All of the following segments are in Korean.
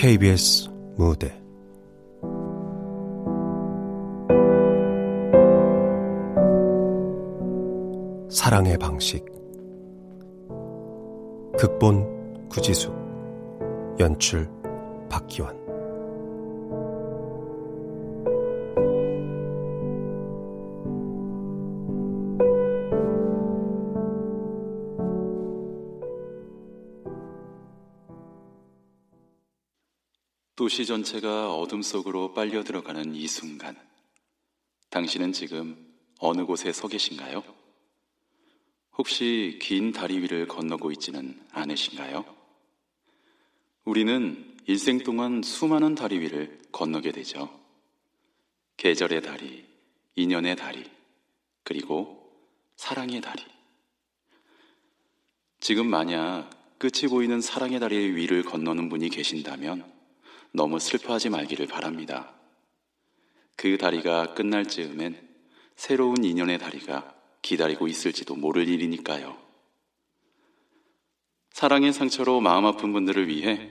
KBS 무대. 사랑의 방식. 극본 구지숙. 연출 박기환 도시 전체가 어둠 속으로 빨려 들어가는 이 순간, 당신은 지금 어느 곳에 서 계신가요? 혹시 긴 다리 위를 건너고 있지는 않으신가요? 우리는 일생 동안 수많은 다리 위를 건너게 되죠. 계절의 다리, 인연의 다리, 그리고 사랑의 다리. 지금 만약 끝이 보이는 사랑의 다리 위를 건너는 분이 계신다면 너무 슬퍼하지 말기를 바랍니다. 그 다리가 끝날 즈음엔 새로운 인연의 다리가 기다리고 있을지도 모를 일이니까요. 사랑의 상처로 마음 아픈 분들을 위해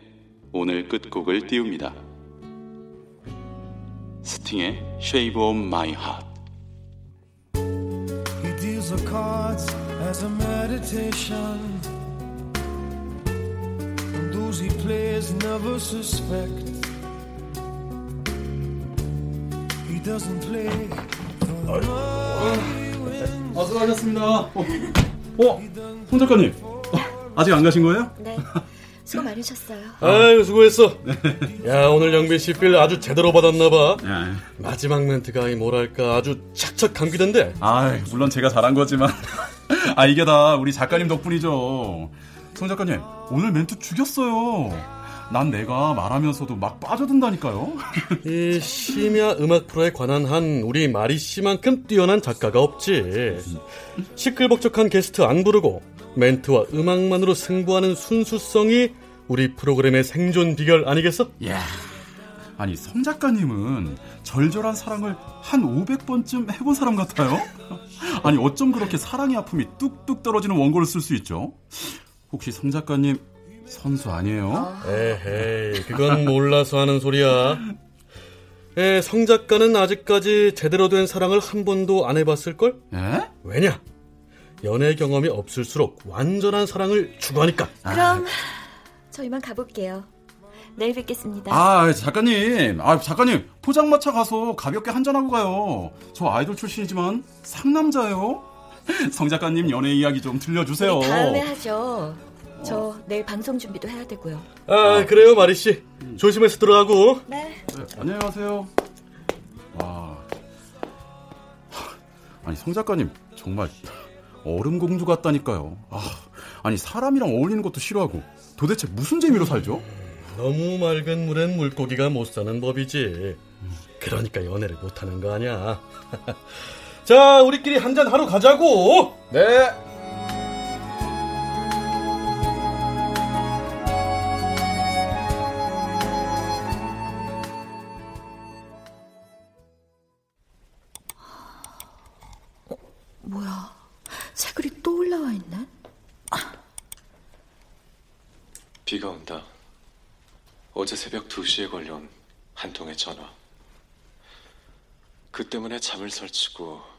오늘 끝곡을 띄웁니다. 스팅의 Shave of My Heart. He deals the cards as a meditation. Those he plays never suspect. He doesn't play. 아, 수고하셨습니다. 어, 어, 송 작가님. 아직 안 가신 거예요? 네. 수고 많으셨어요. 아유, 수고했어. 야, 오늘 영빈 씨필 아주 제대로 받았나봐. 야. 마지막 멘트가 뭐랄까 아주 착착 감기던데. 아, 물론 제가 잘한 거지만. 아, 이게 다 우리 작가님 덕분이죠. 송 작가님, 오늘 멘트 죽였어요. 난 내가 말하면서도 막 빠져든다니까요. 이 심야 음악 프로에 관한 한 우리 마리 씨만큼 뛰어난 작가가 없지. 시끌벅적한 게스트 안 부르고 멘트와 음악만으로 승부하는 순수성이 우리 프로그램의 생존 비결 아니겠어? 야. 아니 성 작가님은 절절한 사랑을 한 500번쯤 해본 사람 같아요. 아니 어쩜 그렇게 사랑의 아픔이 뚝뚝 떨어지는 원고를 쓸 수 있죠? 혹시 성 작가님 선수 아니에요? 에헤이, 그건 몰라서 하는 소리야. 에, 성 작가는 아직까지 제대로 된 사랑을 한 번도 안 해봤을걸? 에? 왜냐? 연애 경험이 없을수록 완전한 사랑을 추구하니까. 그럼 저 이만 가볼게요. 내일 뵙겠습니다. 아, 작가님. 아, 작가님. 포장마차 가서 가볍게 한잔 하고 가요. 저 아이돌 출신이지만 상남자예요. 성 작가님 연애 이야기 좀 들려주세요. 다음에 하죠. 저 내일 방송 준비도 해야 되고요. 아, 그래요, 마리 씨. 조심해서 들어가고. 네. 네 안녕히 가세요. 와. 아니, 성 작가님 정말 얼음 공주 같다니까요. 아, 아니 사람이랑 어울리는 것도 싫어하고 도대체 무슨 재미로 살죠? 너무 맑은 물엔 물고기가 못 사는 법이지. 그러니까 연애를 못 하는 거 아니야. 자, 우리끼리 한잔 하러 가자고. 네. 비가 온다. 어제 새벽 2시에 걸려온 한 통의 전화. 그 때문에 잠을 설치고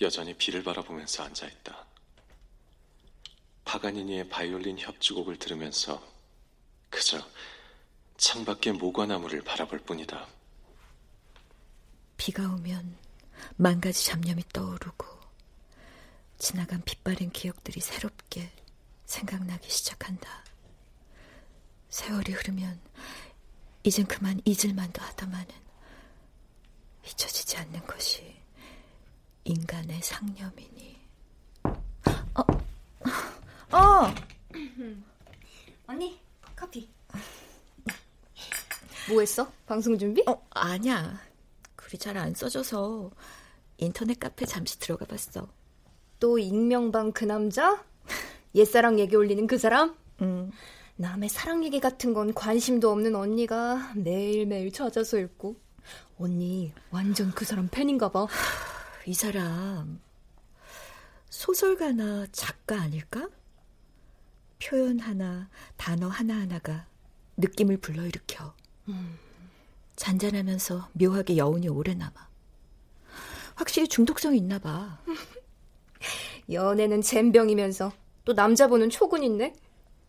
여전히 비를 바라보면서 앉아있다. 파가니니의 바이올린 협주곡을 들으면서 그저 창밖의 모과나무를 바라볼 뿐이다. 비가 오면 만 가지 잡념이 떠오르고 지나간 빛바랜 기억들이 새롭게 생각나기 시작한다. 세월이 흐르면 이젠 그만 잊을만도 하다마는 잊혀지지 않는 것이 인간의 상념이니. 어, 어. 언니 커피. 뭐 했어? 방송 준비? 어, 아니야. 글이 잘 안 써져서 인터넷 카페 잠시 들어가 봤어. 또 익명방 그 남자? 옛사랑 얘기 올리는 그 사람? 응. 남의 사랑 얘기 같은 건 관심도 없는 언니가 매일매일 찾아서 읽고 언니 완전 그 사람 팬인가 봐. 이 사람 소설가나 작가 아닐까? 표현 하나, 단어 하나하나가 느낌을 불러일으켜. 음. 잔잔하면서 묘하게 여운이 오래 남아. 확실히 중독성이 있나 봐. 연애는 잼병이면서 또 남자 보는 있네?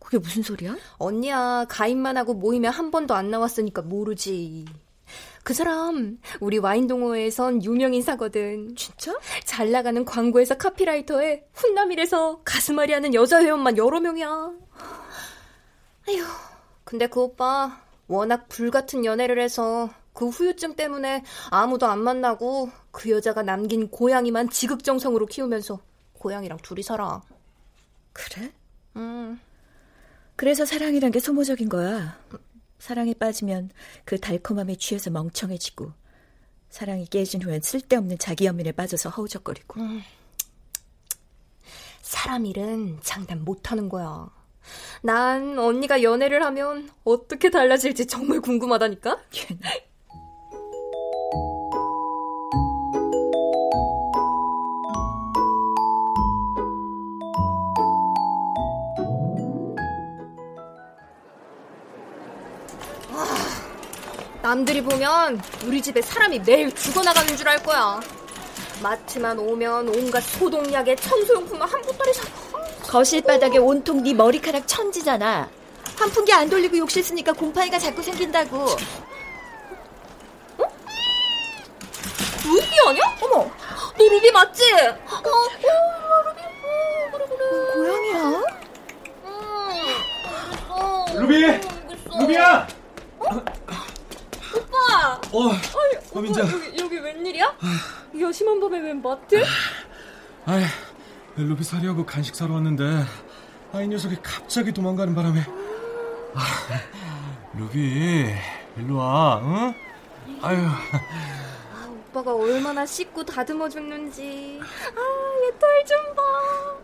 그게 무슨 소리야? 언니야, 가입만 하고 모임에 한 번도 안 나왔으니까 모르지. 그 사람 우리 와인 동호회에선 유명 인사거든. 진짜? 잘 나가는 광고에서 카피라이터에 훈남이래서 가슴앓이 하는 여자 회원만 여러 명이야. 아휴, 근데 그 오빠 워낙 불같은 연애를 해서 그 후유증 때문에 아무도 안 만나고 그 여자가 남긴 고양이만 지극정성으로 키우면서 고양이랑 둘이 살아. 그래? 음. 그래서 사랑이란 게 소모적인 거야. 사랑에 빠지면 그 달콤함에 취해서 멍청해지고 사랑이 깨진 후엔 쓸데없는 자기 연민에 빠져서 허우적거리고. 음. 사람 일은 장담 못하는 거야. 난 언니가 연애를 하면 어떻게 달라질지 정말 궁금하다니까? 남들이 보면 우리 집에 사람이 매일 죽어나가는 줄 알 거야. 마트만 오면 온갖 소독약에 청소용품만 한 보따리 사. 거실 바닥에 온통 네 머리카락 천지잖아. 환풍기 안 돌리고 욕실 쓰니까 곰팡이가 자꾸 생긴다고. 어? 루비 아니야? 어머, 너 루비 맞지? 어, 어, 루비. 어, 그래, 그래. 고양이야? 음, 어, 루비! 루비야! 오빠! 어, 어, 민자. 여기, 여기 웬일이야? 여심한 밤에 웬 마트? 아이, 루비 사려고 간식 사러 왔는데, 아, 이 녀석이 갑자기 도망가는 바람에. 아, 루비, 일로 와, 응? 아유. 아, 오빠가 얼마나 씻고 다듬어 줬는지. 아, 얘 털 좀 봐.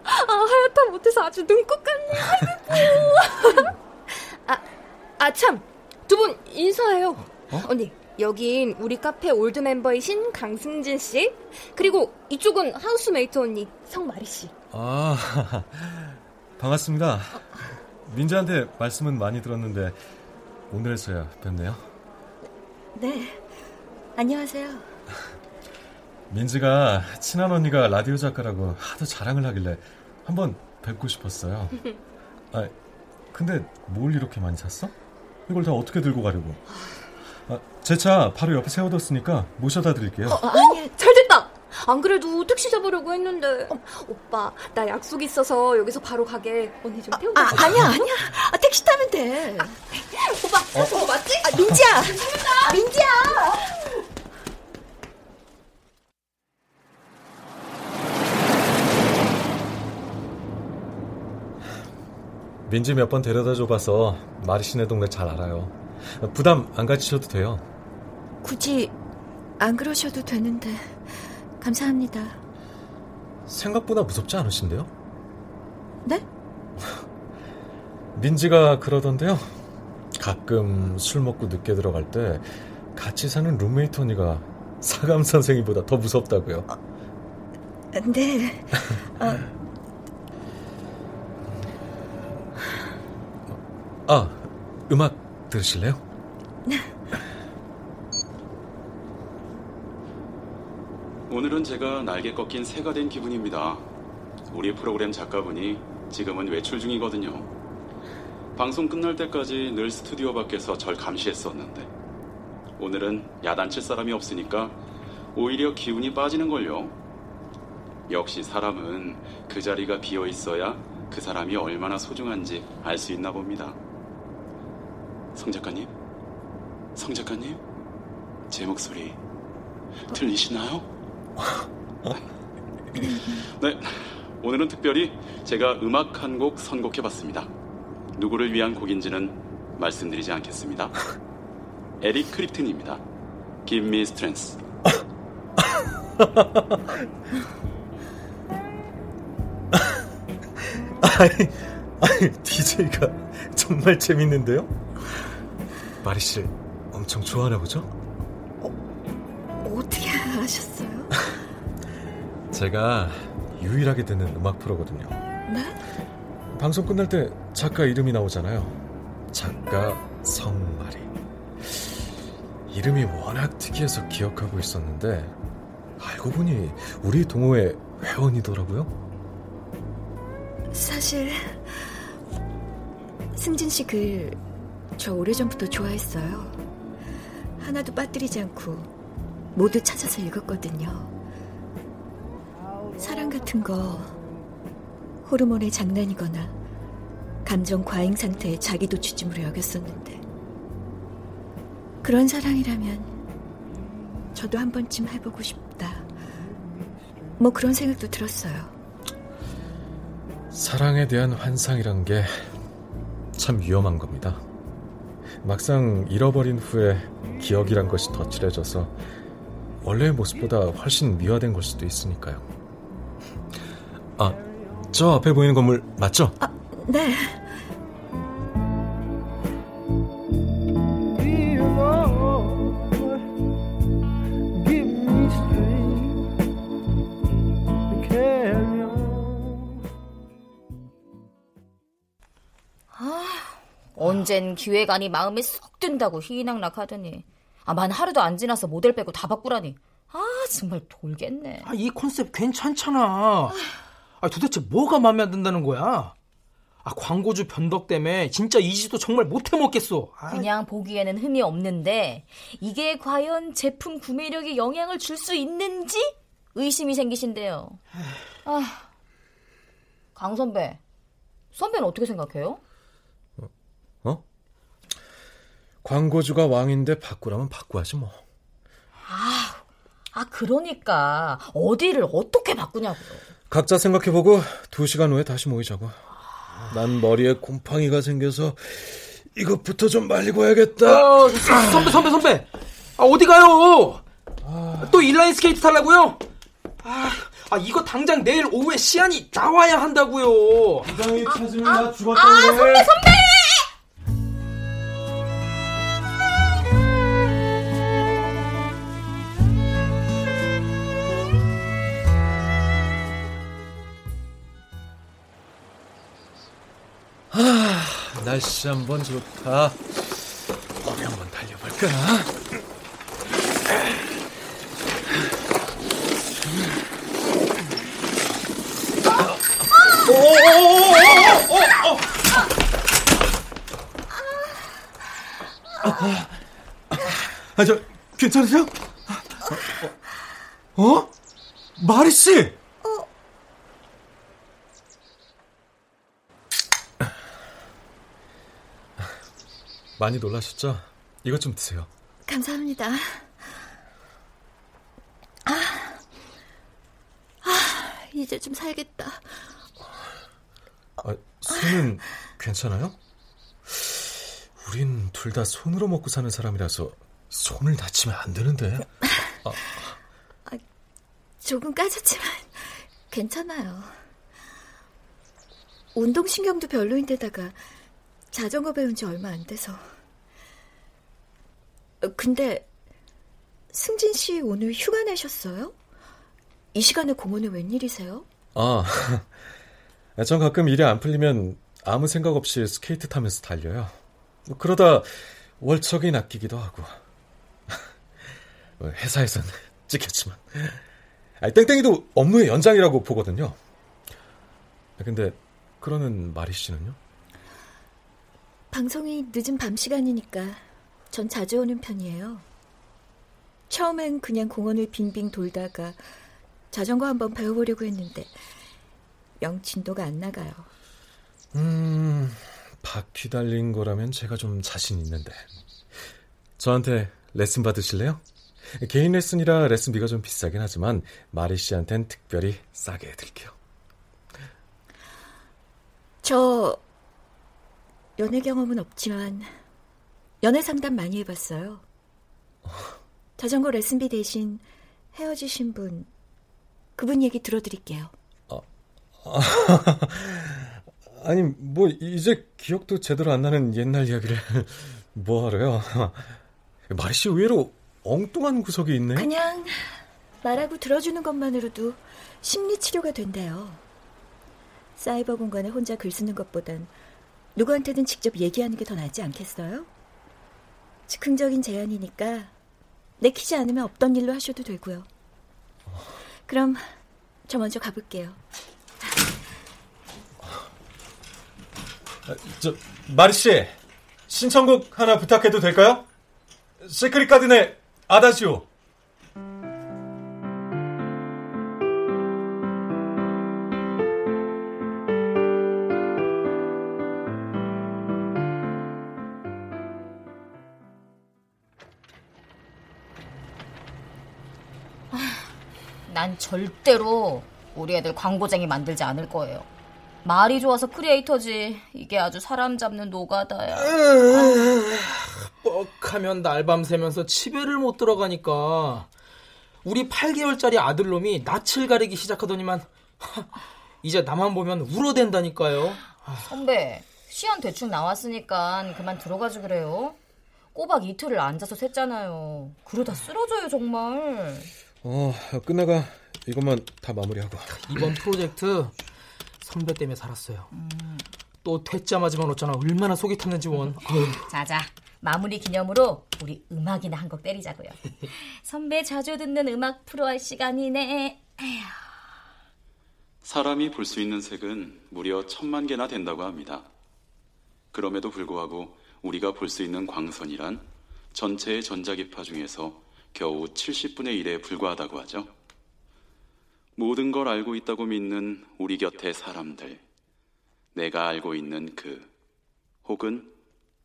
아, 하얗다 못해서 아주 눈꽃 같네. 아이고. 아, 아, 참. 두 분 인사해요. 어? 언니, 여긴 우리 카페 old 멤버이신 강승진 씨. 그리고 이쪽은 housemate 언니 성마리 씨. 아, 반갑습니다. 민지한테 말씀은 많이 들었는데 오늘에서야 뵙네요. 네, 안녕하세요. 민지가 친한 언니가 라디오 작가라고 하도 자랑을 하길래 한번 뵙고 싶었어요. 아, 근데 뭘 이렇게 많이 샀어? 이걸 다 어떻게 들고 가려고? 아, 제차 바로 옆에 세워뒀으니까 모셔다 드릴게요. 어, 아니, 잘 됐다. 안 그래도 택시 잡으려고 했는데 어, 오빠 나 약속 있어서 여기서 바로 가게 언니 좀 태우고 아, 아 아니야 아니야 아, 택시 타면 돼 아, 오빠 어? 저거 맞지? 아, 민지야 감사합니다 민지야 민지 몇 번 데려다 줘봐서 마리시네 동네 잘 알아요. 부담 안 가지셔도 돼요. 굳이 안 그러셔도 되는데 감사합니다. 생각보다 무섭지 않으신데요? 네? 민지가 그러던데요. 가끔 술 먹고 늦게 들어갈 때 같이 사는 룸메이트 언니가 사감 선생님보다 더 무섭다고요. 어, 네. 어. 아, 음악 들으실래요? 오늘은 제가 날개 꺾인 새가 된 기분입니다. 우리 프로그램 작가분이 지금은 외출 중이거든요. 방송 끝날 때까지 늘 스튜디오 밖에서 절 감시했었는데 오늘은 야단칠 사람이 없으니까 오히려 기운이 빠지는걸요. 역시 사람은 그 자리가 비어 있어야 그 사람이 얼마나 소중한지 알 수 있나 봅니다. 성 작가님? 성 작가님? 제 목소리 들리시나요? 네, 오늘은 특별히 제가 음악 한 곡 선곡해 봤습니다. 누구를 위한 곡인지는 말씀드리지 않겠습니다. 에릭 크립튼입니다. Give me strength. 아니, 아니, DJ가 정말 재밌는데요? 마리 씨 엄청 좋아하나 보죠? 어, 어떻게 아셨어요? 제가 유일하게 듣는 음악 프로거든요. 네? 방송 끝날 때 작가 이름이 나오잖아요. 작가 성마리. 이름이 워낙 특이해서 기억하고 있었는데 알고 보니 우리 동호회 회원이더라고요. 사실 승진 씨글 저 오래전부터 좋아했어요. 하나도 빠뜨리지 않고 모두 찾아서 읽었거든요. 사랑 같은 거 호르몬의 장난이거나 감정 과잉 상태의 자기도 주춤으로 여겼었는데 그런 사랑이라면 저도 한 번쯤 해보고 싶다. 뭐 그런 생각도 들었어요. 사랑에 대한 환상이란 게 참 위험한 겁니다. 막상 잃어버린 후에 기억이란 것이 덧칠해져서 원래의 모습보다 훨씬 미화된 걸 수도 있으니까요. 아, 저 앞에 보이는 건물 맞죠? 아, 네. 기획안이 마음에 쏙 든다고 희낙낙 하더니. 아, 만 하루도 안 지나서 모델 빼고 다 바꾸라니. 아 정말 돌겠네. 아, 이 컨셉 괜찮잖아. 아, 도대체 뭐가 마음에 안 든다는 거야? 아, 광고주 변덕 때문에 진짜 이지도 정말 못해 먹겠어. 아. 그냥 보기에는 흠이 없는데 이게 과연 제품 구매력에 영향을 줄 수 있는지 의심이 생기신대요. 아, 강 선배 선배는 어떻게 생각해요? 어? 광고주가 왕인데 바꾸라면 바꿔야지 뭐. 아, 아 그러니까 어디를 어떻게 바꾸냐고요. 각자 생각해보고 두 시간 후에 다시 모이자고. 난 머리에 곰팡이가 생겨서 이것부터 좀 말리고 와야겠다. 어, 선배 선배 선배 아, 어디 가요? 아... 또 인라인 스케이트 타려고요? 아, 아, 이거 당장 내일 오후에 시안이 나와야 한다고요. 부장이 찾으면 아, 나 죽었다고 아, 선배 선배! 날씨 한번 좋다. 어디 한번 달려볼까? 아, 저, 괜찮으세요? 어? 어? 마리 씨! 많이 놀라셨죠? 이것 좀 드세요. 감사합니다. 아, 아 이제 좀 살겠다. 아, 손은 괜찮아요? 우린 둘 다 손으로 먹고 사는 사람이라서 손을 다치면 안 되는데. 아. 아, 조금 까졌지만 괜찮아요. 운동신경도 별로인데다가 자전거 배운 지 얼마 안 돼서. 어, 근데 승진 씨 오늘 휴가 내셨어요? 이 시간에 공원에 웬일이세요? 아, 전 가끔 일이 안 풀리면 아무 생각 없이 스케이트 타면서 달려요. 뭐 그러다 월척이 낚이기도 하고. 뭐 회사에선 찍혔지만. 아니, 땡땡이도 업무의 연장이라고 보거든요. 근데 그러는 마리 씨는요? 방송이 늦은 밤 시간이니까 전 자주 오는 편이에요. 처음엔 그냥 공원을 빙빙 돌다가 자전거 한번 배워보려고 했는데 영 진도가 안 나가요. 음, 바퀴 달린 거라면 제가 좀 자신 있는데. 저한테 레슨 받으실래요? 개인 레슨이라 레슨비가 좀 비싸긴 하지만 마리 씨한텐 특별히 싸게 해드릴게요. 저 연애 경험은 없지만 연애 상담 많이 해봤어요. 자전거 레슨비 대신 헤어지신 분 그분 얘기 들어드릴게요. 아, 아, 아니 뭐 이제 기억도 제대로 안 나는 옛날 이야기를 뭐 하래요? 마리 씨 의외로 엉뚱한 구석이 있네. 그냥 말하고 들어주는 것만으로도 심리 치료가 된대요. 사이버 공간에 혼자 글 쓰는 것보단 누구한테든 직접 얘기하는 게 더 낫지 않겠어요? 즉흥적인 제안이니까 내키지 않으면 없던 일로 하셔도 되고요. 그럼 저 먼저 가볼게요. 아, 저 마리 씨 신청곡 하나 부탁해도 될까요? 시크릿 가든의 아다지오. 난 절대로 우리 애들 광고쟁이 만들지 않을 거예요. 말이 좋아서 크리에이터지. 이게 아주 사람 잡는 노가다야. 뻑하면 날밤 새면서 집에를 못 들어가니까 우리 8개월짜리 아들놈이 낯을 가리기 시작하더니만 이제 나만 보면 울어댄다니까요. 선배, 시안 대충 나왔으니까 그만 들어가지 그래요. 꼬박 이틀을 앉아서 샜잖아요. 그러다 쓰러져요 정말. 어, 끝나가 이것만 다 마무리하고. 이번 프로젝트 선배 때문에 살았어요. 또 퇴짜마지만 없잖아. 얼마나 속이 탔는지 원. 자자, 마무리 기념으로 우리 음악이나 한 곡 때리자고요. 선배 자주 듣는 음악 프로 할 시간이네. 에휴. 사람이 볼 수 있는 색은 무려 천만 개나 된다고 합니다. 그럼에도 불구하고 우리가 볼 수 있는 광선이란 전체의 전자기파 중에서 겨우 70분의 1에 불과하다고 하죠. 모든 걸 알고 있다고 믿는 우리 곁의 사람들. 내가 알고 있는 그, 혹은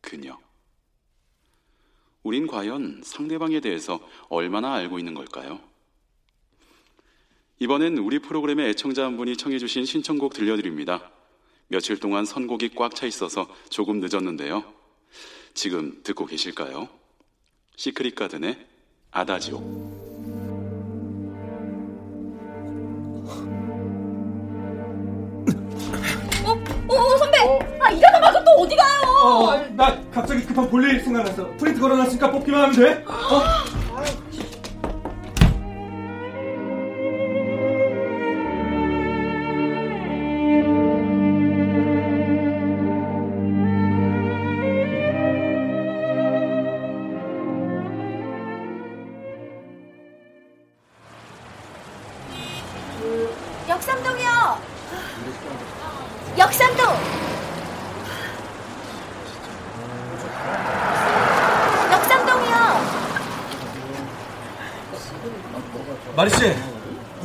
그녀. 우린 과연 상대방에 대해서 얼마나 알고 있는 걸까요? 이번엔 우리 프로그램의 애청자 한 분이 청해주신 신청곡 들려드립니다. 며칠 동안 선곡이 꽉 차 있어서 조금 늦었는데요. 지금 듣고 계실까요? 시크릿 가든의 아다지오. 또 어디 가요? 어, 나 갑자기 급한 볼일 생각나서 프린트 걸어놨으니까 뽑기만 하면 돼. 어?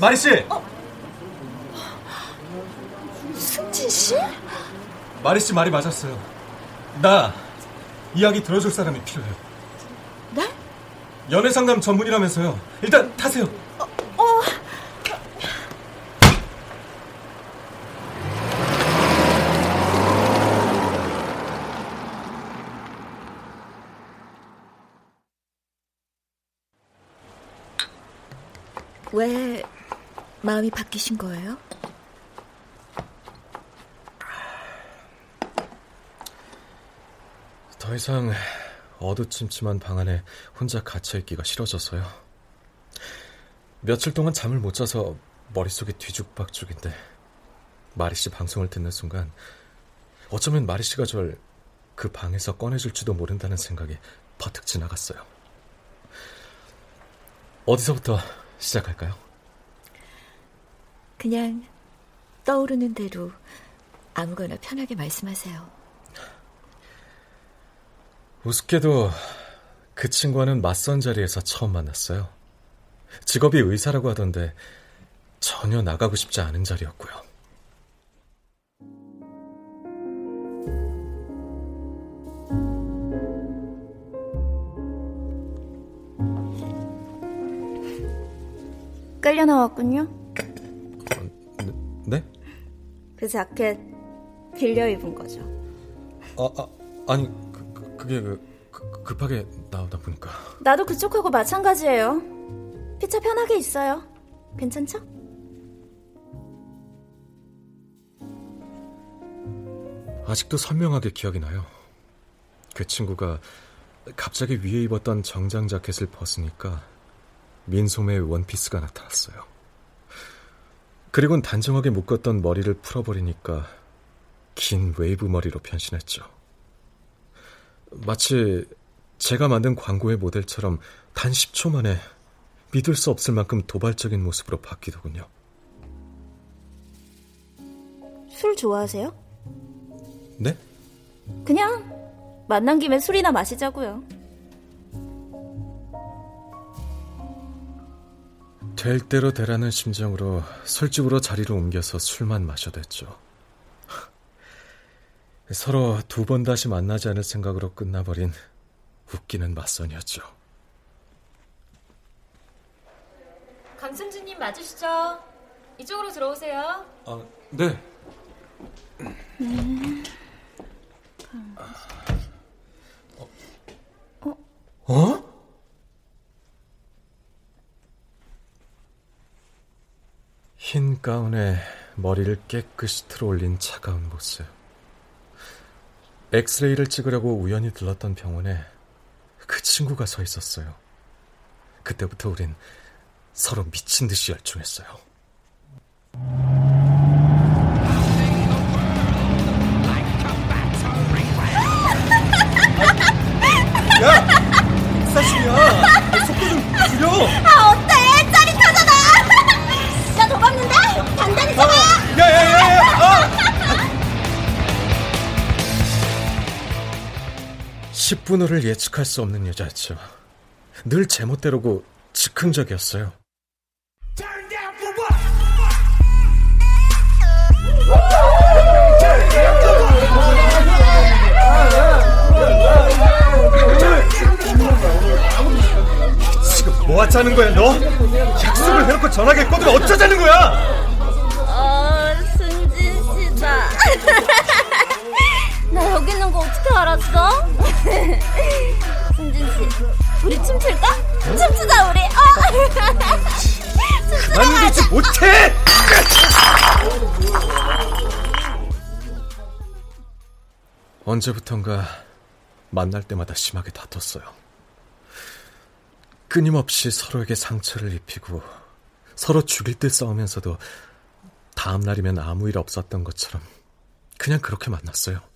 마리 씨, 승진 씨? 마리 씨 말이 맞았어요. 나 이야기 들어줄 사람이 필요해요. 네? 연애 상담 전문이라면서요. 일단 타세요. 어. 왜 마음이 바뀌신 거예요? 더 이상 어두침침한 방 안에 혼자 갇혀있기가 싫어져서요. 며칠 동안 잠을 못 자서 머릿속이 뒤죽박죽인데 마리 씨 방송을 듣는 순간 어쩌면 마리 씨가 절 그 방에서 꺼내줄지도 모른다는 생각이 퍼뜩 지나갔어요. 어디서부터 시작할까요? 그냥 떠오르는 대로 아무거나 편하게 말씀하세요. 우습게도 그 친구와는 맞선 자리에서 처음 만났어요. 직업이 의사라고 하던데 전혀 나가고 싶지 않은 자리였고요. 끌려 나왔군요. 네? 그 자켓 빌려 입은 거죠. 아, 아 아니 그, 그, 그게 그, 그, 급하게 나오다 보니까 나도 그쪽하고 마찬가지예요. 피차 편하게 있어요. 괜찮죠? 아직도 선명하게 기억이 나요. 그 친구가 갑자기 위에 입었던 정장 자켓을 벗으니까 민소매의 원피스가 나타났어요. 그리곤 단정하게 묶었던 머리를 풀어버리니까 긴 웨이브 머리로 변신했죠. 마치 제가 만든 광고의 모델처럼 단 10초 만에 믿을 수 없을 만큼 도발적인 모습으로 바뀌더군요. 술 좋아하세요? 네? 그냥 만난 김에 술이나 마시자고요. 될 대로 되라는 심정으로 술집으로 자리를 옮겨서 술만 마셔댔죠. 서로 두 번 다시 만나지 않을 생각으로 끝나버린 웃기는 맞선이었죠. 강승진님 맞으시죠? 이쪽으로 들어오세요. 아, 네. 음. 어? 어? 흰 가운에 머리를 깨끗이 틀어올린 차가운 모습. 엑스레이를 찍으려고 우연히 들렀던 병원에 그 친구가 서 있었어요. 그때부터 우린 서로 미친 듯이 열중했어요. 야! 사실이야! 속도 좀 줄여! 10분 후를 예측할 수 없는 여자였죠. 늘 제멋대로고 즉흥적이었어요. 지금 뭐 하자는 거야, 너? 약속을 해놓고 전화기 꺼두면 어쩌자는 거야? 어, 승진 씨다. 나 여기 있는 거 어떻게 알았어? 승진 씨, 우리 춤출까? 춤추자 우리. 어. 만들지 못해! 언제부턴가 만날 때마다 심하게 다퉜어요. 끊임없이 서로에게 상처를 입히고 서로 죽일 듯 싸우면서도 다음 날이면 아무 일 없었던 것처럼 그냥 그렇게 만났어요.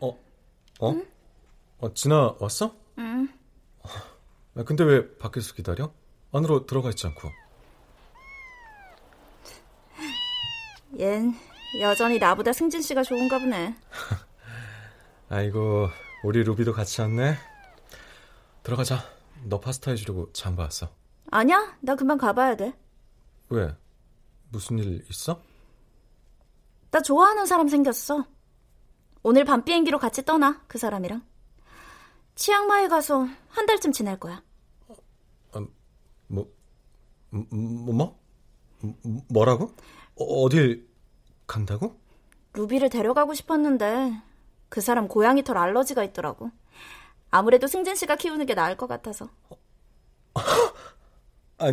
어? 어? 응? 어, 진아 왔어? 응. 아, 근데 왜 밖에서 기다려? 안으로 들어가 있지 않고. 얜 여전히 나보다 승진 씨가 좋은가 보네. 아이고, 우리 루비도 같이 왔네. 들어가자. 너 파스타 해주려고 장봐 왔어. 아니야, 나 금방 가봐야 돼. 왜? 무슨 일 있어? 나 좋아하는 사람 생겼어. 오늘 밤 비행기로 같이 떠나, 그 사람이랑. 치앙마이 가서 한 달쯤 지낼 거야. 아, 뭐, 뭐, 뭐? 뭐? 뭐라고? 어, 어딜 간다고? 루비를 데려가고 싶었는데 그 사람 고양이 털 알러지가 있더라고. 아무래도 승진 씨가 키우는 게 나을 것 같아서. 아,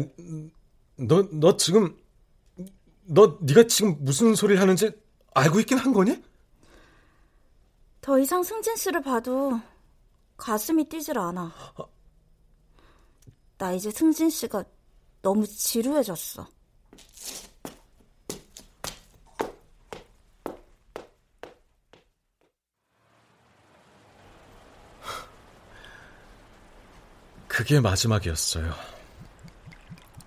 너, 너 지금 너 네가 지금 무슨 소리를 하는지 알고 있긴 한 거니? 더 이상 승진 씨를 봐도 가슴이 뛰질 않아. 나 이제 승진 씨가 너무 지루해졌어. 그게 마지막이었어요.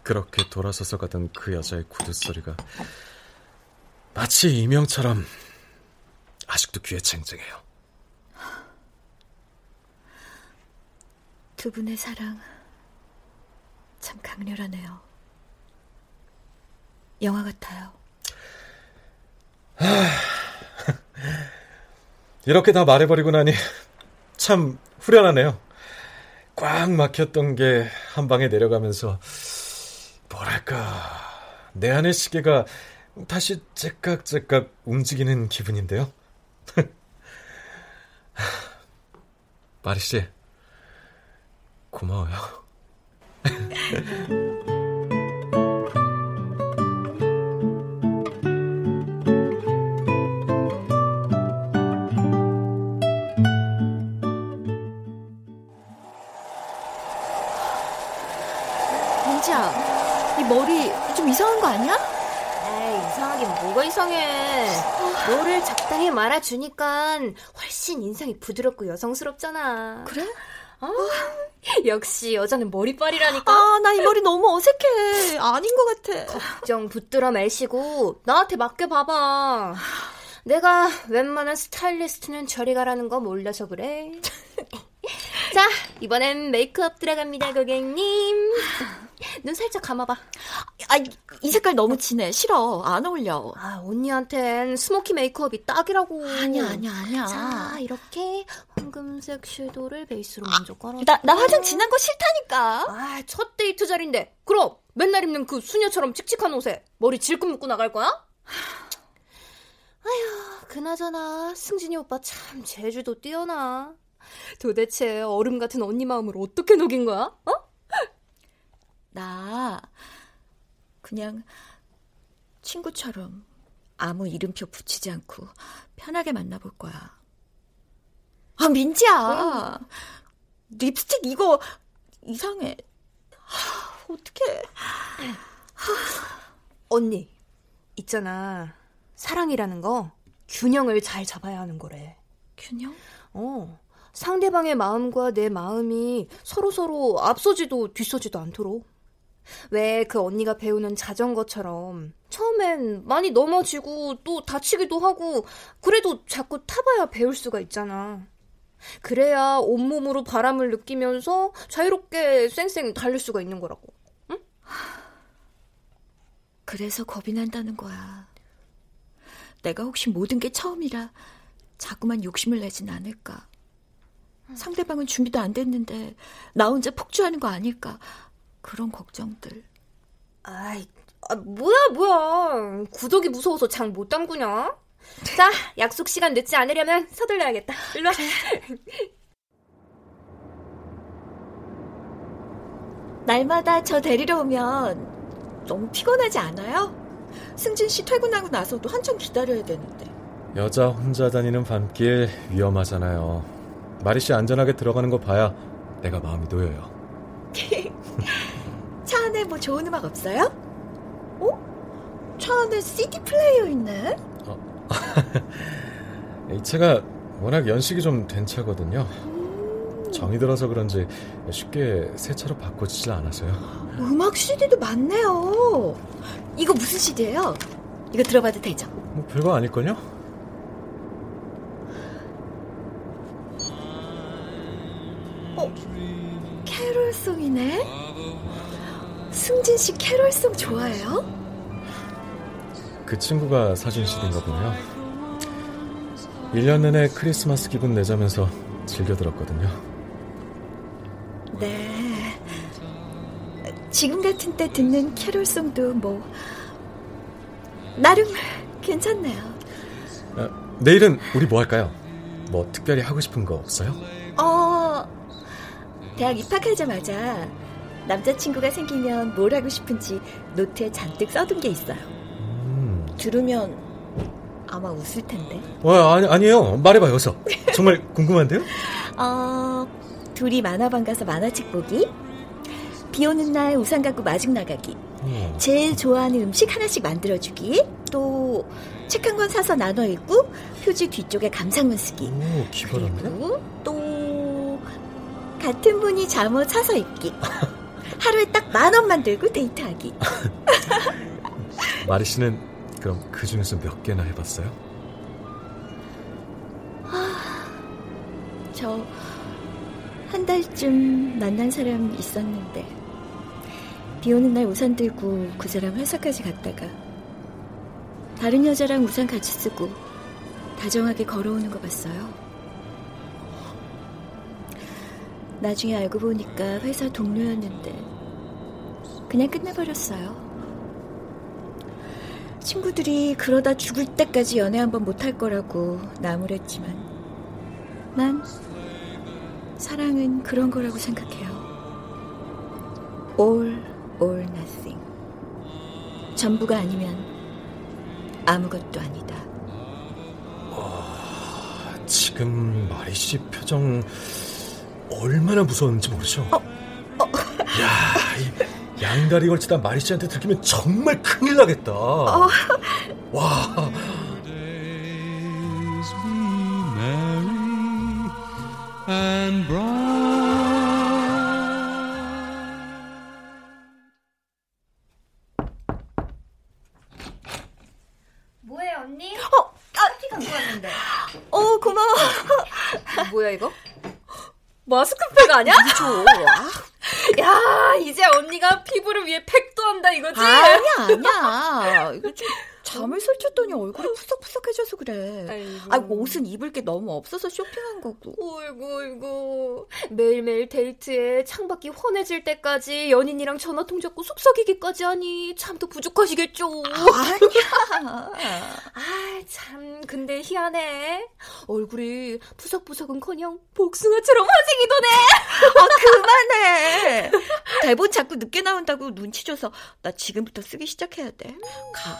그렇게 돌아서서 가던 그 여자의 구두 소리가 마치 이명처럼 아직도 귀에 쟁쟁해요. 두 분의 사랑 참 강렬하네요. 영화 같아요. 이렇게 다 말해버리고 나니 참 후련하네요. 꽉 막혔던 게 한 방에 내려가면서 뭐랄까 내 안의 시계가 다시 째깍째깍 움직이는 기분인데요. 마리 씨 고마워요. 아니야? 에이, 이상하긴 뭐가 이상해. 너를 적당히 말아주니까 훨씬 인상이 부드럽고 여성스럽잖아. 그래? 아, 역시 여자는 머리빨이라니까. 아, 나 이 머리 너무 어색해. 아닌 것 같아. 걱정 붙들어 매시고 나한테 맡겨 봐봐. 내가 웬만한 스타일리스트는 저리 가라는 거 몰라서 그래. 자, 이번엔 메이크업 들어갑니다, 고객님. 눈 살짝 감아봐. 아, 이 색깔 너무 진해. 싫어. 안 어울려. 아, 언니한텐 스모키 메이크업이 딱이라고. 아니야, 아니야, 아니야. 자, 이렇게 황금색 섀도우를 베이스로 먼저 깔아. 나, 나 화장 진한 거 싫다니까. 아, 첫 데이트 자리인데. 그럼 맨날 입는 그 수녀처럼 칙칙한 옷에 머리 질끈 묶고 나갈 거야? 아휴, 그나저나 승진이 오빠 참 재주도 뛰어나. 도대체 얼음 같은 언니 마음을 어떻게 녹인 거야? 어? 나 그냥 친구처럼 아무 이름표 붙이지 않고 편하게 만나볼 거야. 아, 민지야. 립스틱 이거 이상해. 하, 어떡해. 언니, 있잖아. 사랑이라는 거 균형을 잘 잡아야 하는 거래. 균형? 어. 상대방의 마음과 내 마음이 서로 서로 앞서지도 뒤서지도 않도록. 왜 그 언니가 배우는 자전거처럼 처음엔 많이 넘어지고 또 다치기도 하고 그래도 자꾸 타봐야 배울 수가 있잖아. 그래야 온몸으로 바람을 느끼면서 자유롭게 쌩쌩 달릴 수가 있는 거라고. 응? 그래서 겁이 난다는 거야. 내가 혹시 모든 게 처음이라 자꾸만 욕심을 내진 않을까. 상대방은 준비도 안 됐는데 나 혼자 폭주하는 거 아닐까. 그런 걱정들. 아이, 아, 뭐야, 뭐야. 구독이 무서워서 장 못 담그냐? 자, 약속 시간 늦지 않으려면 서둘러야겠다. 일로 와. 날마다 저 데리러 오면 너무 피곤하지 않아요? 승진 씨 퇴근하고 나서도 한참 기다려야 되는데. 여자 혼자 다니는 밤길 위험하잖아요. 마리 씨 안전하게 들어가는 거 봐야 내가 마음이 놓여요. 차 안에 뭐 좋은 음악 없어요? 어? 차 안에 CD 플레이어 있네? 어. 이 차가 워낙 연식이 좀 된 차거든요. 정이 들어서 그런지 쉽게 새 차로 바꿔지질 않아서요. 음악 CD도 많네요. 이거 무슨 CD예요? 이거 들어봐도 되죠? 뭐 별거 아닐걸요? 어? 캐롤송이네? 승진 씨 캐롤송 좋아해요? 그 친구가 사준 CD인가 보네요. 1년 내내 크리스마스 기분 내자면서 즐겨 들었거든요. 네. 지금 같은 때 듣는 캐롤송도 뭐 나름 괜찮네요. 아, 내일은 우리 뭐 할까요? 뭐 특별히 하고 싶은 거 없어요? 어, 대학 입학하자마자 남자친구가 생기면 뭘 하고 싶은지 노트에 잔뜩 써둔 게 있어요. 음. 들으면 아마 웃을 텐데. 어, 아니, 아니에요. 말해봐요, 어서. 정말 궁금한데요? 어, 둘이 만화방 가서 만화책 보기, 비 오는 날 우산 갖고 마중 나가기, 어. 제일 좋아하는 음식 하나씩 만들어주기, 또 책 한 권 사서 나눠 읽고 표지 뒤쪽에 감상문 쓰기. 오, 기발한데? 그리고 또 같은 분이 잠옷 사서 입기. 하루에 딱 만 원만 들고 데이트하기. 마리 씨는 그럼 그 중에서 몇 개나 해봤어요? 저 한 달쯤 만난 사람 있었는데 비 오는 날 우산 들고 그 사람 회사까지 갔다가 다른 여자랑 우산 같이 쓰고 다정하게 걸어오는 거 봤어요. 나중에 알고 보니까 회사 동료였는데 그냥 끝내버렸어요. 친구들이 그러다 죽을 때까지 연애 한번 못할 거라고 나무랬지만 난 사랑은 그런 거라고 생각해요. All or nothing. 전부가 아니면 아무것도 아니다. 지금 마리 씨 표정 얼마나 무서웠는지 모르죠? 어, 야, 이, 야, 양다리 걸치다 마리 씨한테 들키면 정말 큰일 나겠다. 어. 와. 마스크팩 아니야? 줘. 야, 이제 언니가 피부를 위해 팩도 한다 이거지? 아니야, 아니야. 이거 좀 잠을 설쳤더니 얼굴이 푸석푸석해져서 그래. 아이고. 아, 옷은 입을 게 너무 없어서 쇼핑한 거고. 어이구, 어이구. 매일매일 데이트에 창밖이 훤해질 때까지 연인이랑 전화 통 잡고 속삭이기까지 하니 참도 부족하시겠죠? 아니야. 아, 참, 근데 희한해. 얼굴이 푸석푸석은커녕 복숭아처럼 화색이 도네. 아, 그만해. 대본 자꾸 늦게 나온다고 눈치 줘서 나 지금부터 쓰기 시작해야 돼. 가.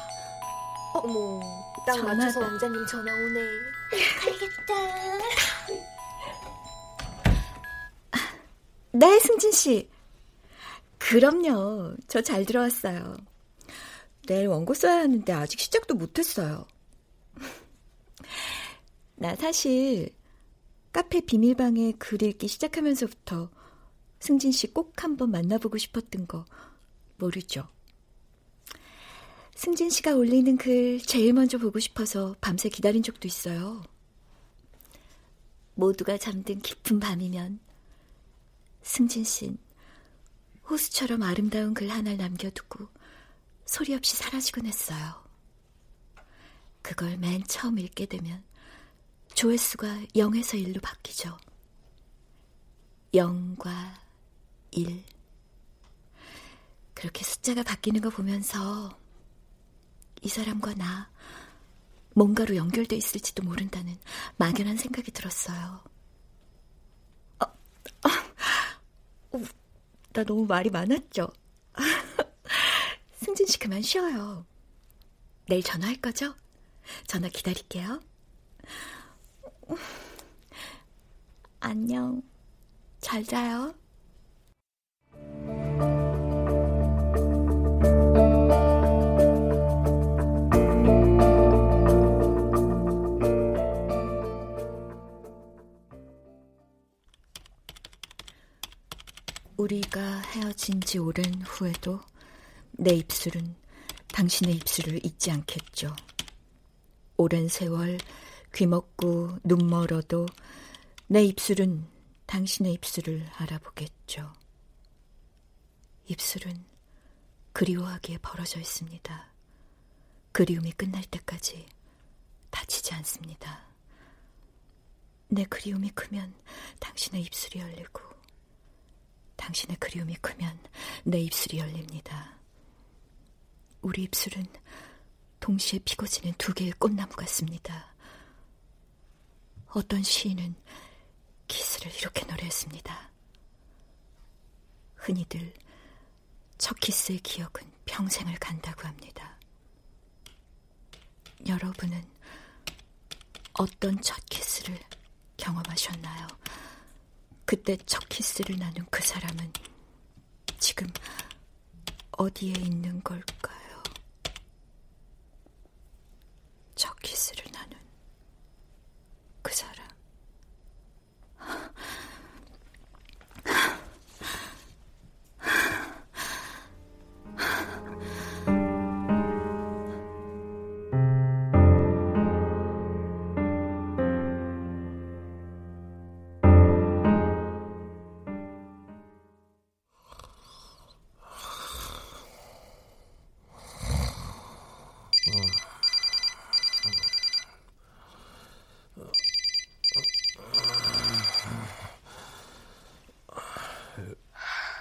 어머, 딱 맞춰서 원장님 전화 오네. 가야겠다. 네, 승진 씨. 그럼요. 저 잘 들어왔어요. 내일 원고 써야 하는데 아직 시작도 못했어요. 나 사실 카페 비밀방에 글 읽기 시작하면서부터 승진 씨 꼭 한번 만나보고 싶었던 거 모르죠? 승진 씨가 올리는 글 제일 먼저 보고 싶어서 밤새 기다린 적도 있어요. 모두가 잠든 깊은 밤이면 승진 씨는 호수처럼 아름다운 글 하나를 남겨두고 소리 없이 사라지곤 했어요. 그걸 맨 처음 읽게 되면 조회수가 0에서 1로 바뀌죠. 0과 1. 그렇게 숫자가 바뀌는 거 보면서 이 사람과 나 뭔가로 연결돼 있을지도 모른다는 막연한 생각이 들었어요. 어, 어, 나 너무 말이 많았죠? 승진 씨 그만 쉬어요. 내일 전화할 거죠? 전화 기다릴게요. 안녕. 잘 자요. 우리가 헤어진 지 오랜 후에도 내 입술은 당신의 입술을 잊지 않겠죠. 오랜 세월 귀먹고 눈 멀어도 내 입술은 당신의 입술을 알아보겠죠. 입술은 그리워하기에 벌어져 있습니다. 그리움이 끝날 때까지 다치지 않습니다. 내 그리움이 크면 당신의 입술이 열리고 당신의 그리움이 크면 내 입술이 열립니다. 우리 입술은 동시에 피고 지는 두 개의 꽃나무 같습니다. 어떤 시인은 키스를 이렇게 노래했습니다. 흔히들 첫 키스의 기억은 평생을 간다고 합니다. 여러분은 어떤 첫 키스를 경험하셨나요? 그때 첫 키스를 나눈 그 사람은 지금 어디에 있는 걸까요? 첫 키스를 나눈 그 사람.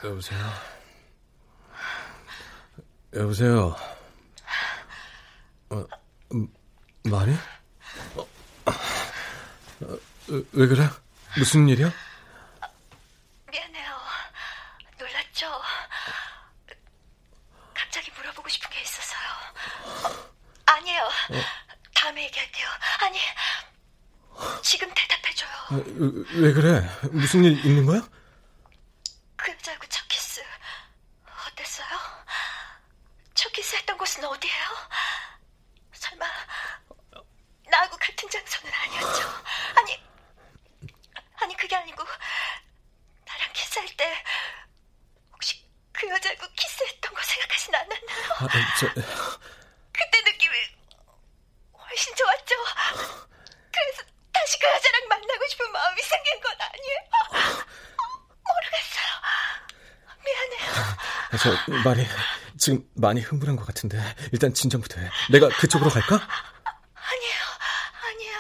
여보세요? 여보세요? 어, 말이? 어, 어, 왜 그래? 무슨 일이야? 미안해요. 놀랐죠? 갑자기 물어보고 싶은 게 있어서요. 아니에요. 다음에 얘기할게요. 아니, 지금 대답해줘요. 왜 그래? 무슨 일 있는 거야? 그 여자하고 첫 키스 어땠어요? 곳은 어디예요? 설마 나하고 같은 장소는 아니었죠? 아니, 아니 그게 아니고 나랑 키스할 때 혹시 그 여자하고 키스했던 거 생각하진 않았나요? 아, 저... 그때 느낌이 훨씬 좋았죠. 그래서 다시 그 여자랑 만나고 싶은 마음이 생긴 건 아니에요? 모르겠어요. 저 말이 지금 많이 흥분한 것 같은데 일단 진정부터 해. 내가 그쪽으로 갈까? 아니에요, 아니에요.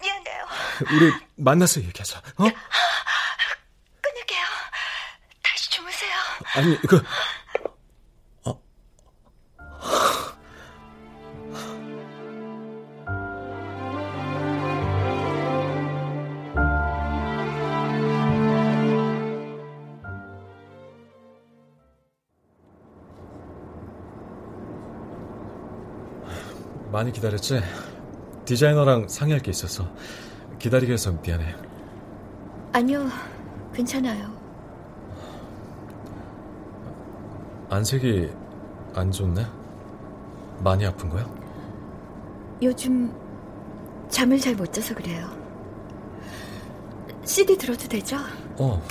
미안해요. 우리 만나서 얘기하자. 어? 끊을게요. 다시 주무세요. 아니 그 많이 기다렸지? 디자이너랑 상의할 게 있어서 기다리게 해서 미안해. 아니요, 괜찮아요. 안색이 안 좋네? 많이 아픈 거야? 요즘 잠을 잘 못 자서 그래요. CD 들어도 되죠? 어.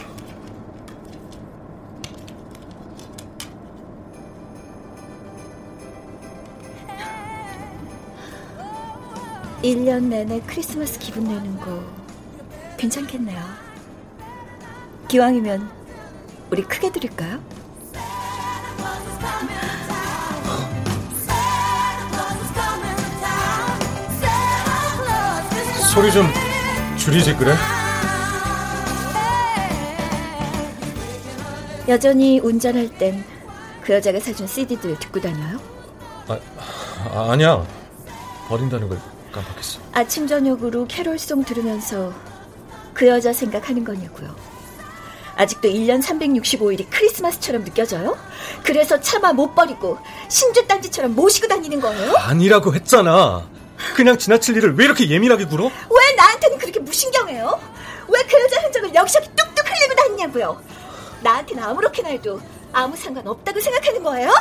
1년 내내 크리스마스 기분 내는 거 괜찮겠네요. 기왕이면 우리 크게 드릴까요? 소리 좀 줄이지 그래? 여전히 운전할 땐 그 여자가 사준 CD들 듣고 다녀요? 아, 아, 아니야. 버린다는 걸 깜빡했어. 아침 저녁으로 캐롤송 들으면서 그 여자 생각하는 거냐고요. 아직도 1년 365일이 크리스마스처럼 느껴져요? 그래서 차마 못 버리고 신주단지처럼 모시고 다니는 거예요? 아니라고 했잖아. 그냥 지나칠 일을 왜 이렇게 예민하게 굴어? 왜 나한테는 그렇게 무신경해요? 왜 그 여자 흔적을 역시하게 뚝뚝 흘리고 다니냐고요? 나한테는 아무렇게나 해도 아무 상관없다고 생각하는 거예요?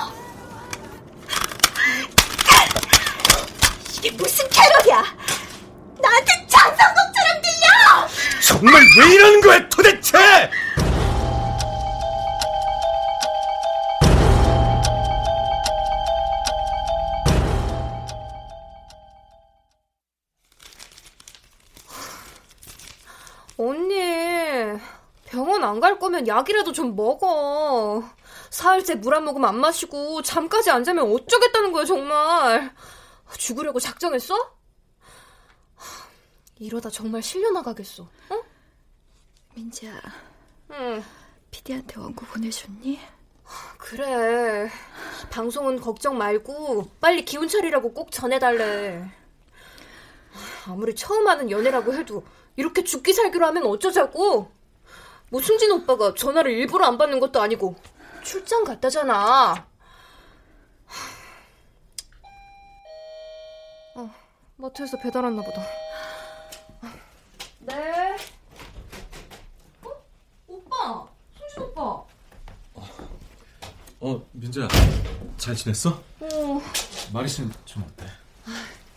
이게 무슨 캐롤이야? 나한테 장성곡처럼 들려! 정말 왜 이러는 거야 도대체! 언니, 병원 안 갈 거면 약이라도 좀 먹어. 사흘째 물한 모금 안 마시고 잠까지 안 자면 어쩌겠다는 거야, 정말. 죽으려고 작정했어? 이러다 정말 실려나가겠어. 어? 민지야, 응. 피디한테 원고 보내줬니? 그래. 방송은 걱정 말고 빨리 기운 차리라고 꼭 전해달래. 아무리 처음 하는 연애라고 해도 이렇게 죽기 살기로 하면 어쩌자고? 뭐 승진 오빠가 전화를 일부러 안 받는 것도 아니고 출장 갔다잖아. 어, 마트에서 배달 왔나 보다. 네. 어? 오빠! 승진 오빠! 어, 민재야. 잘 지냈어? 어, 마리 씨는 좀 어때?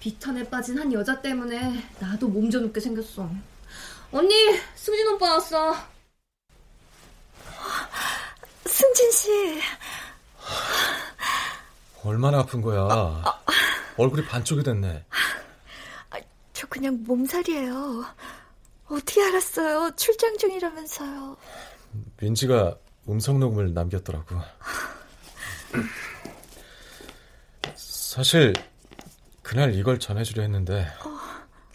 비탄에 빠진 한 여자 때문에 나도 몸좀 눕게 생겼어. 언니, 승진 오빠 왔어. 승진 씨, 얼마나 아픈 거야? 얼굴이 반쪽이 됐네. 저 그냥 몸살이에요. 어떻게 알았어요? 출장 중이라면서요. 민지가 음성 녹음을 남겼더라고. 사실 그날 이걸 전해주려 했는데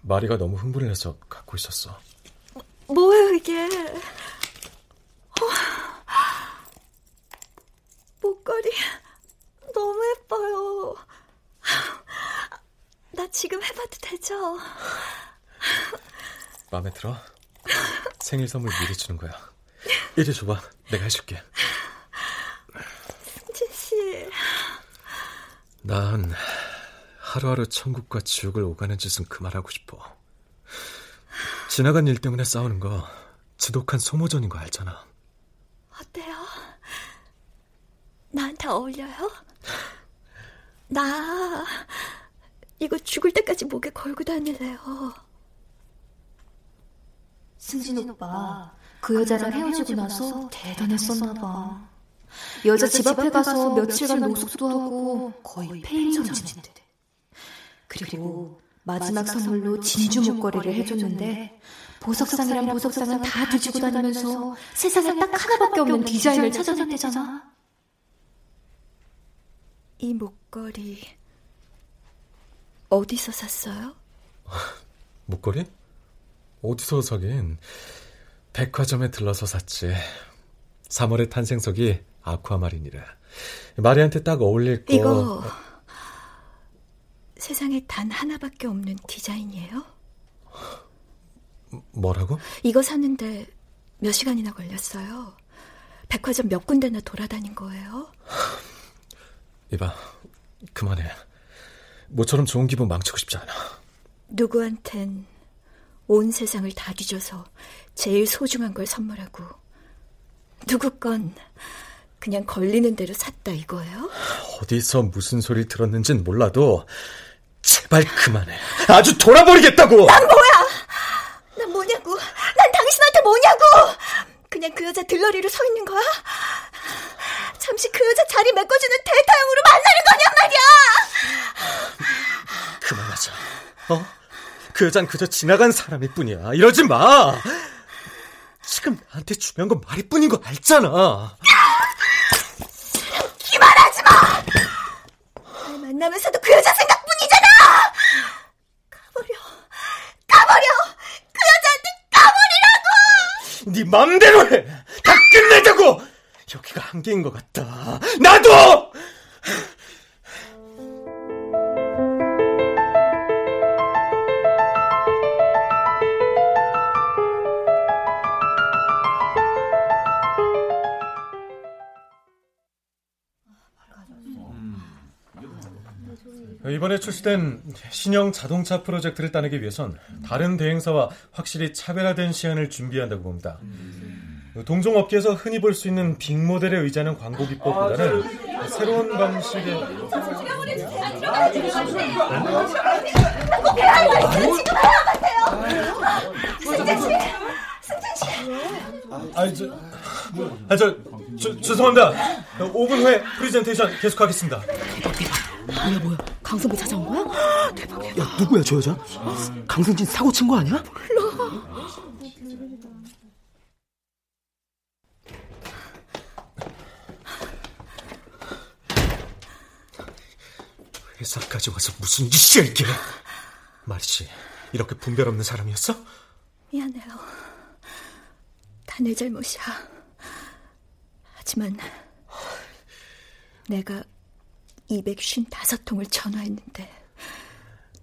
마리가 너무 흥분을 해서 갖고 있었어. 뭐예요 이게? 어, 목걸이 너무 예뻐요. 나 지금 해봐도 되죠? 마음에 들어? 생일 선물 미리 주는 거야. 이리 줘봐. 내가 해줄게. 승진 씨, 난 하루하루 천국과 지옥을 오가는 짓은 그만하고 싶어. 지나간 일 때문에 싸우는 거 지독한 소모전인 거 알잖아. 어때요? 나한테 어울려요? 나 이거 죽을 때까지 목에 걸고 다닐래요. 승진 오빠, 그 여자랑 헤어지고 나서 대단했었나 봐. 여자 집 앞에 가서 며칠간 노숙도 하고 거의 폐인전 지냈대. 그리고 마지막 선물로 진주 목걸이를 해줬는데 보석상이랑 보석상은 다 뒤지고 다니면서 세상에 딱 하나밖에 없는 디자인을 찾아냈대잖아. 이 목걸이 어디서 샀어요? 목걸이? 어디서 사긴? 백화점에 들러서 샀지. 3월의 탄생석이 아쿠아마린이라. 마리한테 딱 어울릴 거. 이거 세상에 단 하나밖에 없는 디자인이에요? 뭐라고? 이거 샀는데 몇 시간이나 걸렸어요. 백화점 몇 군데나 돌아다닌 거예요. 이봐, 그만해. 모처럼 좋은 기분 망치고 싶지 않아. 누구한텐 온 세상을 다 뒤져서 제일 소중한 걸 선물하고 누구 건 그냥 걸리는 대로 샀다 이거예요? 어디서 무슨 소리를 들었는진 몰라도 제발 그만해. 아주 돌아버리겠다고. 난 뭐야? 난 뭐냐고? 난 당신한테 뭐냐고? 그냥 그 여자 들러리로 서 있는 거야? 잠시 그 여자 자리 메꿔주는 대타형으로 만나는 거냔 말이야! 그만하자. 어? 그 여잔 그저 지나간 사람일 뿐이야. 이러지 마. 지금 나한테 중요한 건 말이뿐인 거 알잖아. 기만하지 마! 날 만나면서도 그 여자 생각뿐이잖아! 가버려. 가버려! 그 여자한테 가버리라고! 네 맘대로 해. 여기가 한계인 것 같다. 나도! 이번에 출시된 신형 자동차 프로젝트를 따내기 위해선 다른 대행사와 확실히 차별화된 시안을 준비한다고 봅니다. 동종업계에서 흔히 볼 수 있는 빅모델의 의자는 광고 기법보다는 새로운 방식의 꼭 해야 할 말씀 지금 해야 같아요! 승재 씨! 승재 씨! 아, 저, 아, 저, 저, 죄송합니다. 5분 후에 프레젠테이션 계속하겠습니다. 뭐야 뭐야 강성배 찾아온 거야? 대박이야 야 누구야 저 여자? 강승진 사고 친 거 아니야? 몰라 회사까지 와서 무슨 짓이야 이게 마리씨 이렇게 분별 없는 사람이었어? 미안해요 다 내 잘못이야 하지만 내가 255통을 전화했는데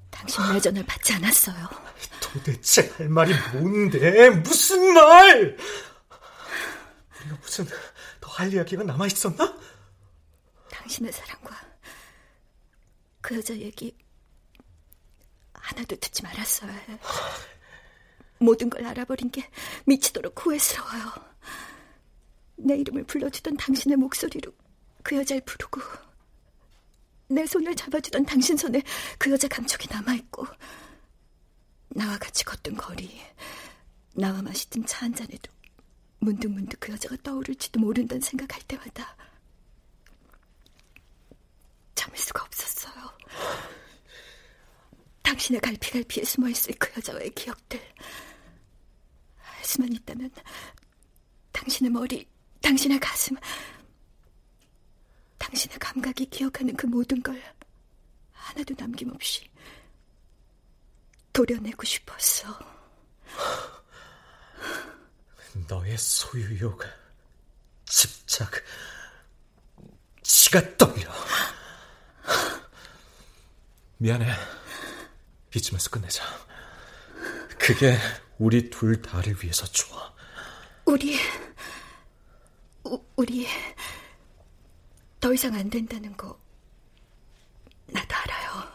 당신 내 전화를 받지 않았어요. 도대체 할 말이 뭔데? 무슨 말? 우리가 무슨 더 할 이야기가 남아 있었나? 당신의 사랑과 그 여자 얘기 하나도 듣지 말았어야 해. 모든 걸 알아버린 게 미치도록 후회스러워요. 내 이름을 불러주던 당신의 목소리로 그 여자를 부르고 내 손을 잡아주던 당신 손에 그 여자 감촉이 남아있고 나와 같이 걷던 거리 나와 마시던 차 한 잔에도 문득문득 그 여자가 떠오를지도 모른다는 생각할 때마다 참을 수가 없었어요. 당신의 갈피갈피에 숨어있을 그 여자와의 기억들 할 수만 있다면 당신의 머리, 당신의 가슴 당신의 감각이 기억하는 그 모든 걸 하나도 남김없이 도려내고 싶었어. 너의 소유욕, 집착, 치가 떨려. 미안해. 이쯤에서 끝내자. 그게 우리 둘 다를 위해서 좋아. 우리, 우, 우리 더 이상 안 된다는 거 나도 알아요.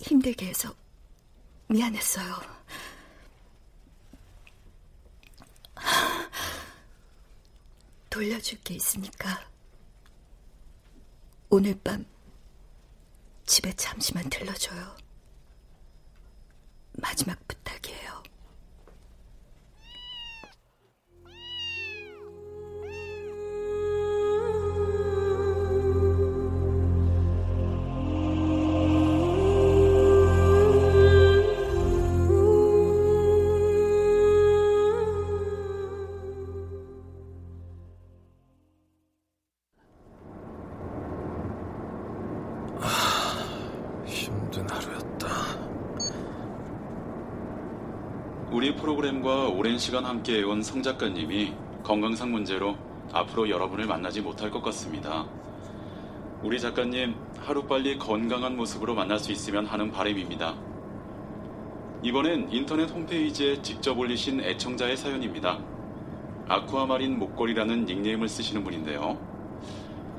힘들게 해서 미안했어요. 돌려줄 게 있으니까 오늘 밤 집에 잠시만 들러줘요. 마지막 부탁이에요. 시간 함께해온 성 작가님이 건강상 문제로 앞으로 여러분을 만나지 못할 것 같습니다. 우리 작가님 하루빨리 건강한 모습으로 만날 수 있으면 하는 바람입니다. 이번엔 인터넷 홈페이지에 직접 올리신 애청자의 사연입니다. 아쿠아마린 목걸이라는 닉네임을 쓰시는 분인데요.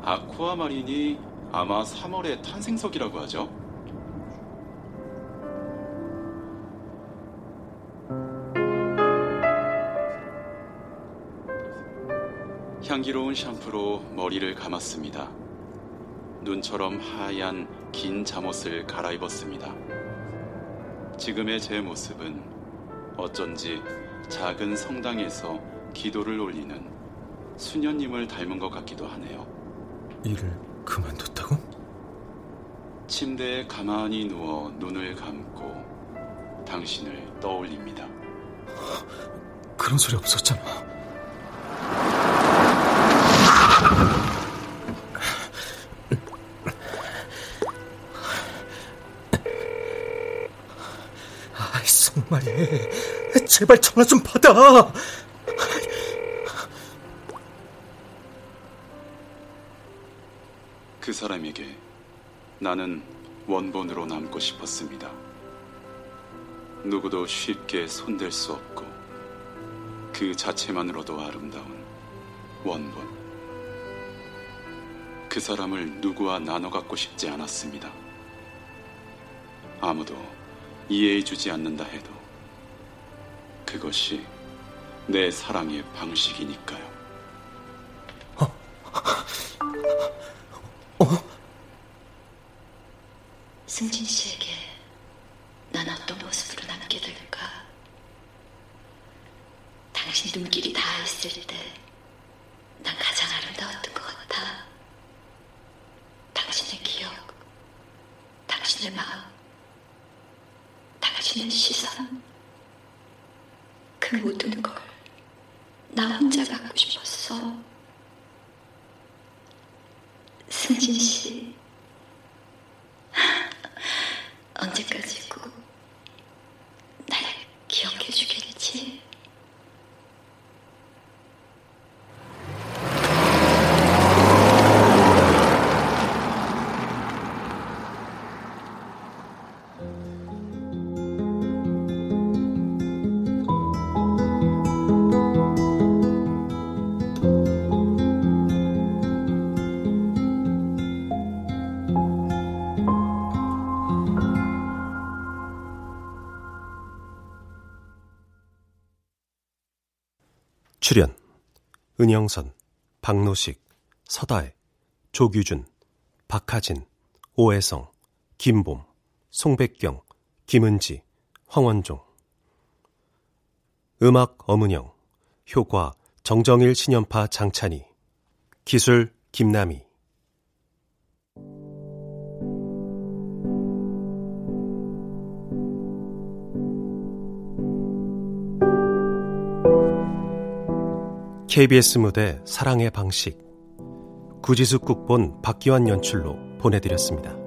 아쿠아마린이 아마 3월의 탄생석이라고 하죠. 향기로운 샴푸로 머리를 감았습니다. 눈처럼 하얀 긴 잠옷을 갈아입었습니다. 지금의 제 모습은 어쩐지 작은 성당에서 기도를 올리는 수녀님을 닮은 것 같기도 하네요. 일을 그만뒀다고? 침대에 가만히 누워 눈을 감고 당신을 떠올립니다. 그런 소리 없었잖아. 제발 전화 좀 받아. 그 사람에게 나는 원본으로 남고 싶었습니다. 누구도 쉽게 손댈 수 없고 그 자체만으로도 아름다운 원본. 그 사람을 누구와 나눠 갖고 싶지 않았습니다. 아무도 이해해주지 않는다 해도 그것이 내 사랑의 방식이니까요. 어? 어? 승진 씨에게 난 어떤 모습으로 남게 될까? 당신 눈길이 닿아 있을 때 난 가장 아름다웠던 것 같아. 당신의 기억, 당신의 마음, 당신의 시선. 그 모든 걸 나 혼자 갖고 싶었어. 승진 씨. 언제까지 출연 은영선, 박노식, 서다혜, 조규준, 박하진, 오혜성, 김봄, 송백경, 김은지, 황원종. 음악 엄은영 효과 정정일 신연파 장찬희. 기술 김남희 KBS 무대 사랑의 방식 구지숙 국본 박기환 연출로 보내드렸습니다.